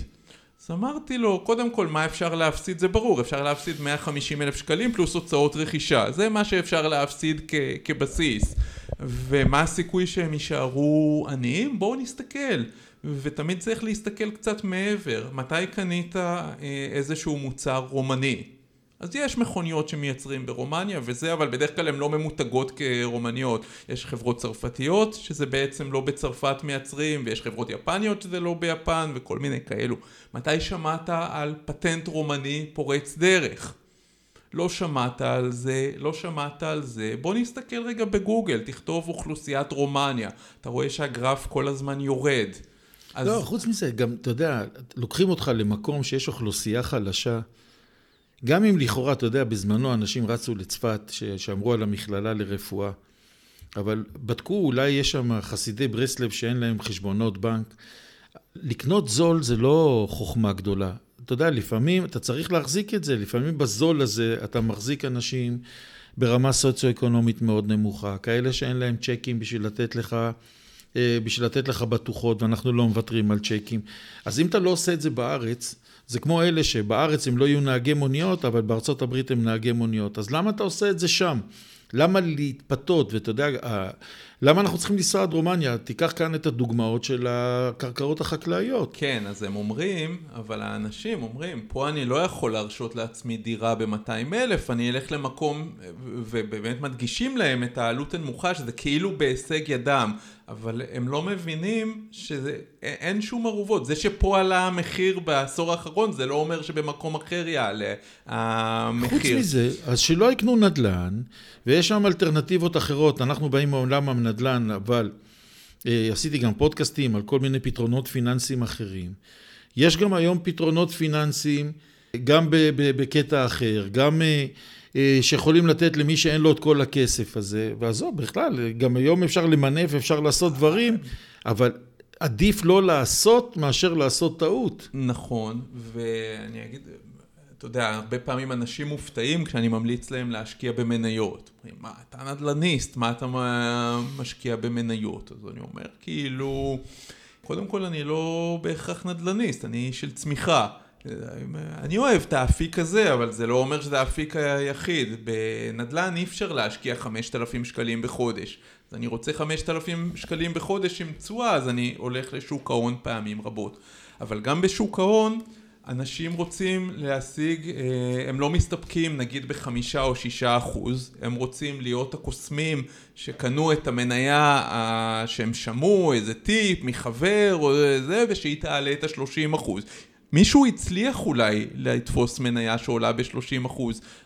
אז אמרתי לו, קודם כל מה אפשר להפסיד זה ברור, אפשר להפסיד 150 אלף שקלים פלוס הוצאות רכישה, זה מה שאפשר להפסיד כ- כבסיס. ומה הסיכוי שהם יישארו עניים? בואו נסתכל. ותמיד צריך להסתכל קצת מעבר, מתי קנית אה, איזשהו מוצר רומני? אז יש מכוניות שמייצרים ברומניה וזה, אבל בדרך כלל הן לא ממותגות כרומניות. יש חברות צרפתיות שזה בעצם לא בצרפת מייצרים, ויש חברות יפניות שזה לא ביפן, וכל מיני כאלו. מתי שמעת על פטנט רומני פורץ דרך? לא שמעת על זה, לא שמעת על זה, בוא נסתכל רגע בגוגל, תכתוב אוכלוסיית רומניה, אתה רואה שהגרף כל הזמן יורד. אז... לא, חוץ מזה, גם, אתה יודע, לוקחים אותך למקום שיש אוכלוסייה חלשה, גם אם לכאורה, אתה יודע, בזמנו אנשים רצו לצפת, שאמרו על המכללה לרפואה, אבל בדקו, אולי יש שם חסידי ברסלב שאין להם חשבונות בנק. לקנות זול זה לא חוכמה גדולה. אתה יודע, לפעמים אתה צריך להחזיק את זה, לפעמים בזול הזה אתה מחזיק אנשים ברמה סוציו-אקונומית מאוד נמוכה, כאלה שאין להם צ'קים בשביל לתת לך, אה, בשביל לתת לך בטוחות, ואנחנו לא מוותרים על צ'קים. אז אם אתה לא עושה את זה בארץ, זה כמו אלה שבארץ הם לא יהיו נהגי מוניות, אבל בארצות הברית הם נהגי מוניות. אז למה אתה עושה את זה שם? למה להתפתות? ואתה יודע, למה אנחנו צריכים לנסוע עד רומניה? תיקח כאן את הדוגמאות של הקרקעות החקלאיות. כן, אז הם אומרים, אבל האנשים אומרים, פה אני לא יכול להרשות לעצמי דירה ב-200 אלף, אני אלך למקום, ובאמת מדגישים להם את העלות הנמוכה, שזה כאילו בהישג ידם. אבל הם לא מבינים שאין שום ערובות. זה שפה עלה המחיר בעשור האחרון, זה לא אומר שבמקום אחר יעלה המחיר. חוץ מזה, אז שלא יקנו נדל"ן, ויש שם אלטרנטיבות אחרות. אנחנו באים מעולם הנדל"ן, אבל אה, עשיתי גם פודקאסטים על כל מיני פתרונות פיננסיים אחרים. יש גם היום פתרונות פיננסיים, גם בקטע אחר, גם... אה, אה, שיכולים לתת למי שאין לו את כל הכסף הזה, ועזוב, בכלל, גם היום אפשר למנף, אפשר לעשות דברים, אבל עדיף לא לעשות מאשר לעשות טעות. נכון, ואני אגיד, אתה יודע, הרבה פעמים אנשים מופתעים כשאני ממליץ להם להשקיע במניות. אומרים, מה, אתה נדל"ניסט, מה אתה משקיע במניות? אז אני אומר, כאילו, קודם כל אני לא בהכרח נדל"ניסט, אני של צמיחה. אני אוהב את האפיק הזה, אבל זה לא אומר שזה האפיק היחיד. בנדל"ן אי אפשר להשקיע 5,000 שקלים בחודש. אז אני רוצה 5,000 שקלים בחודש עם תשואה, אז אני הולך לשוק ההון פעמים רבות. אבל גם בשוק ההון, אנשים רוצים להשיג, אה, הם לא מסתפקים נגיד בחמישה או שישה אחוז, הם רוצים להיות הקוסמים שקנו את המניה אה, שהם שמעו, איזה טיפ מחבר או זה, ושהיא תעלה את השלושים אחוז. מישהו הצליח אולי לתפוס מניה שעולה ב-30%,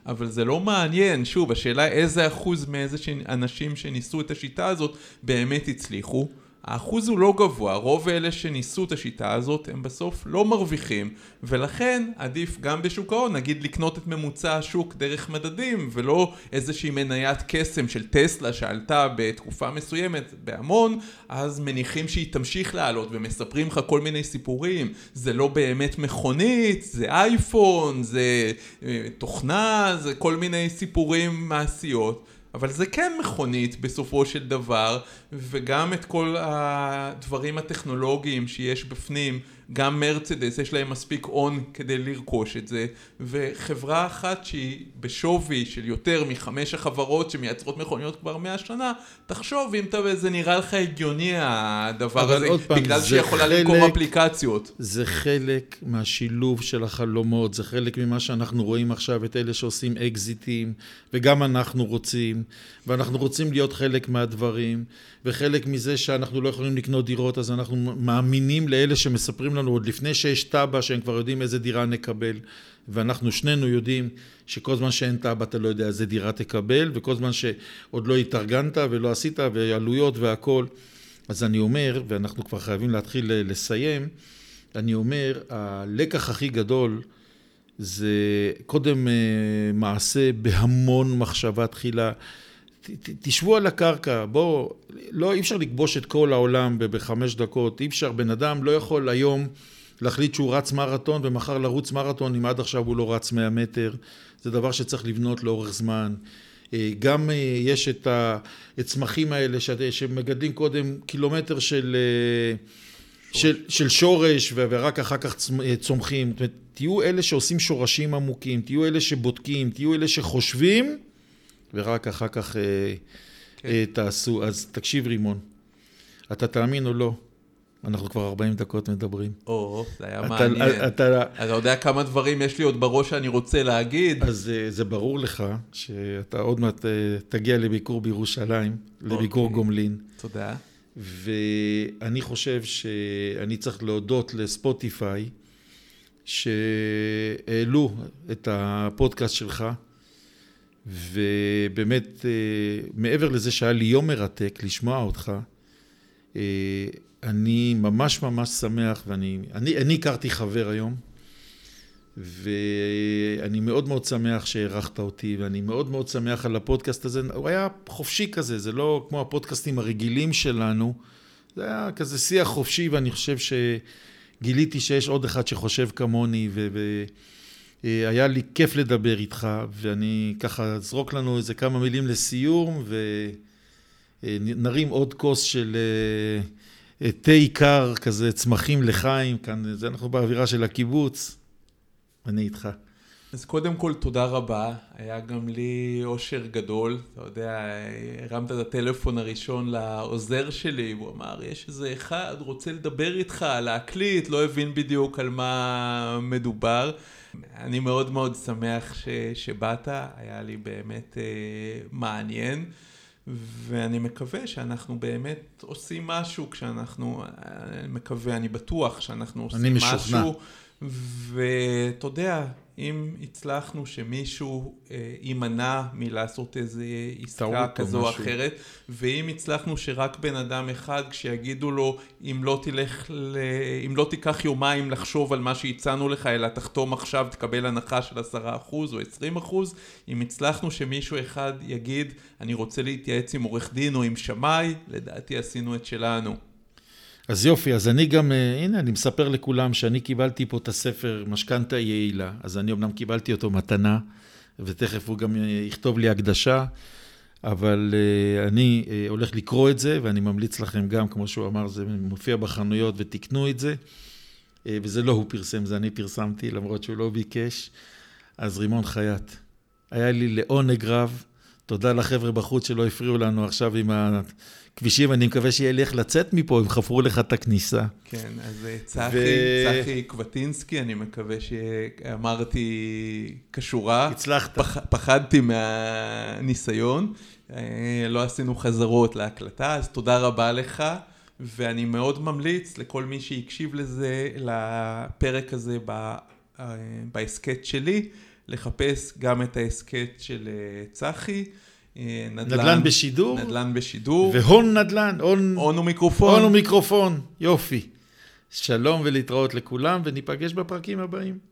אבל זה לא מעניין. שוב, השאלה איזה אחוז מאיזה אנשים שניסו את השיטה הזאת באמת הצליחו. האחוז הוא לא גבוה, רוב אלה שניסו את השיטה הזאת הם בסוף לא מרוויחים ולכן עדיף גם בשוק ההון נגיד לקנות את ממוצע השוק דרך מדדים ולא איזושהי מניית קסם של טסלה שעלתה בתקופה מסוימת בהמון אז מניחים שהיא תמשיך לעלות ומספרים לך כל מיני סיפורים. זה לא באמת מכונית, זה אייפון, זה אה, תוכנה, זה כל מיני סיפורים מעשיות אבל זה כן מכונית בסופו של דבר, וגם את כל הדברים הטכנולוגיים שיש בפנים גם מרצדס יש להם מספיק הון כדי לרכוש את זה וחברה אחת שהיא בשווי של יותר מחמש החברות שמייצרות מכוניות כבר מאה שנה תחשוב אם אתה, זה נראה לך הגיוני הדבר הזה פעם, בגלל שהיא יכולה למכור אפליקציות. זה חלק מהשילוב של החלומות זה חלק ממה שאנחנו רואים עכשיו את אלה שעושים אקזיטים וגם אנחנו רוצים ואנחנו רוצים להיות חלק מהדברים וחלק מזה שאנחנו לא יכולים לקנות דירות אז אנחנו מאמינים לאלה שמספרים לנו עוד לפני שיש תב"ע שהם כבר יודעים איזה דירה נקבל ואנחנו שנינו יודעים שכל זמן שאין תב"ע אתה לא יודע איזה דירה תקבל וכל זמן שעוד לא התארגנת ולא עשית ועלויות והכל אז אני אומר ואנחנו כבר חייבים להתחיל לסיים אני אומר, הלקח הכי גדול זה קודם אה, מעשה בהמון מחשבה תחילה. תשבו על הקרקע, בואו, לא, אי אפשר לכבוש את כל העולם בחמש דקות, אי אפשר, בן אדם לא יכול היום להחליט שהוא רץ מרתון ומחר לרוץ מרתון אם עד עכשיו הוא לא רץ 100 מטר, זה דבר שצריך לבנות לאורך זמן. אה, גם אה, יש את הצמחים האלה שמגדלים קודם קילומטר של, אה, של, של שורש ורק אחר כך צומחים. תהיו אלה שעושים שורשים עמוקים, תהיו אלה שבודקים, תהיו אלה שחושבים ורק אחר כך כן. תעשו. אז תקשיב רימון, אתה תאמין או לא, אנחנו כבר 40 דקות מדברים. או, זה היה מעניין. אתה, אתה יודע כמה דברים יש לי עוד בראש שאני רוצה להגיד. אז אה, זה ברור לך שאתה עוד מעט אה, תגיע לביקור בירושלים, לביקור אוקיי. גומלין. תודה. ואני חושב שאני צריך להודות לספוטיפיי, שהעלו את הפודקאסט שלך, ובאמת, אה, מעבר לזה שהיה לי יום מרתק לשמוע אותך, אני ממש ממש שמח, ואני אני, אני הכרתי חבר היום, ואני מאוד מאוד שמח שהערכת אותי, ואני מאוד מאוד שמח על הפודקאסט הזה. הוא היה חופשי כזה, זה לא כמו הפודקאסטים הרגילים שלנו, זה היה כזה שיח חופשי, ואני חושב שגיליתי שיש עוד אחד שחושב כמוני, והיה לי כיף לדבר איתך, ואני ככה אזרוק לנו איזה כמה מילים לסיום, ונרים עוד כוס של... תה קר, כזה צמחים לחיים, כאן, זה אנחנו באווירה של הקיבוץ, אני איתך. אז קודם כל תודה רבה, היה גם לי אושר גדול, אתה יודע, הרמת את הטלפון הראשון לעוזר שלי, והוא אמר, יש איזה אחד, רוצה לדבר איתך, להקליט, לא הבין בדיוק על מה מדובר. אני מאוד מאוד שמח ש, שבאת, היה לי באמת אה, מעניין. ואני מקווה שאנחנו באמת עושים משהו כשאנחנו, אני מקווה, אני בטוח שאנחנו עושים אני משוכנע. משהו. ואתה יודע, אם הצלחנו שמישהו אה, יימנע מלעשות איזה עסקה כזו או אחרת, ואם הצלחנו שרק בן אדם אחד, כשיגידו לו, אם לא תלך, ל... אם לא תיקח יומיים לחשוב על מה שהצענו לך, אלא תחתום עכשיו, תקבל הנחה של עשרה אחוז או עשרים אחוז, אם הצלחנו שמישהו אחד יגיד, אני רוצה להתייעץ עם עורך דין או עם שמאי, לדעתי עשינו את שלנו. אז יופי, אז אני גם, אה, הנה, אני מספר לכולם שאני קיבלתי פה את הספר משכנתה יעילה, אז אני אמנם קיבלתי אותו מתנה, ותכף הוא גם אה, יכתוב לי הקדשה, אבל uh, אני הולך לקרוא את זה, ואני ממליץ לכם גם, כמו שהוא אמר, זה מופיע בחנויות ותקנו את זה, וזה לא הוא פרסם, זה אני פרסמתי, למרות שהוא לא ביקש. אז רימון חייט, היה לי לעונג רב, תודה לחבר'ה בחוץ שלא הפריעו לנו עכשיו עם ה... כבישים, אני מקווה שיהיה לי איך לצאת מפה, אם חפרו לך את הכניסה. כן, אז אה, צחי, ו... צחי קבטינסקי, אני מקווה שאמרתי כשורה. הצלחת. פח, פחדתי מהניסיון, אה, לא עשינו חזרות להקלטה, אז תודה רבה לך. ואני מאוד ממליץ לכל מי שהקשיב לזה, לפרק הזה אה, בהסכת שלי, לחפש גם את ההסכת של צחי. אה, נדל"ן, נדל"ן בשידור. נדל"ן בשידור. והון נדל"ן, הון... הון ומיקרופון. הון ומיקרופון, יופי. שלום ולהתראות לכולם, וניפגש בפרקים הבאים.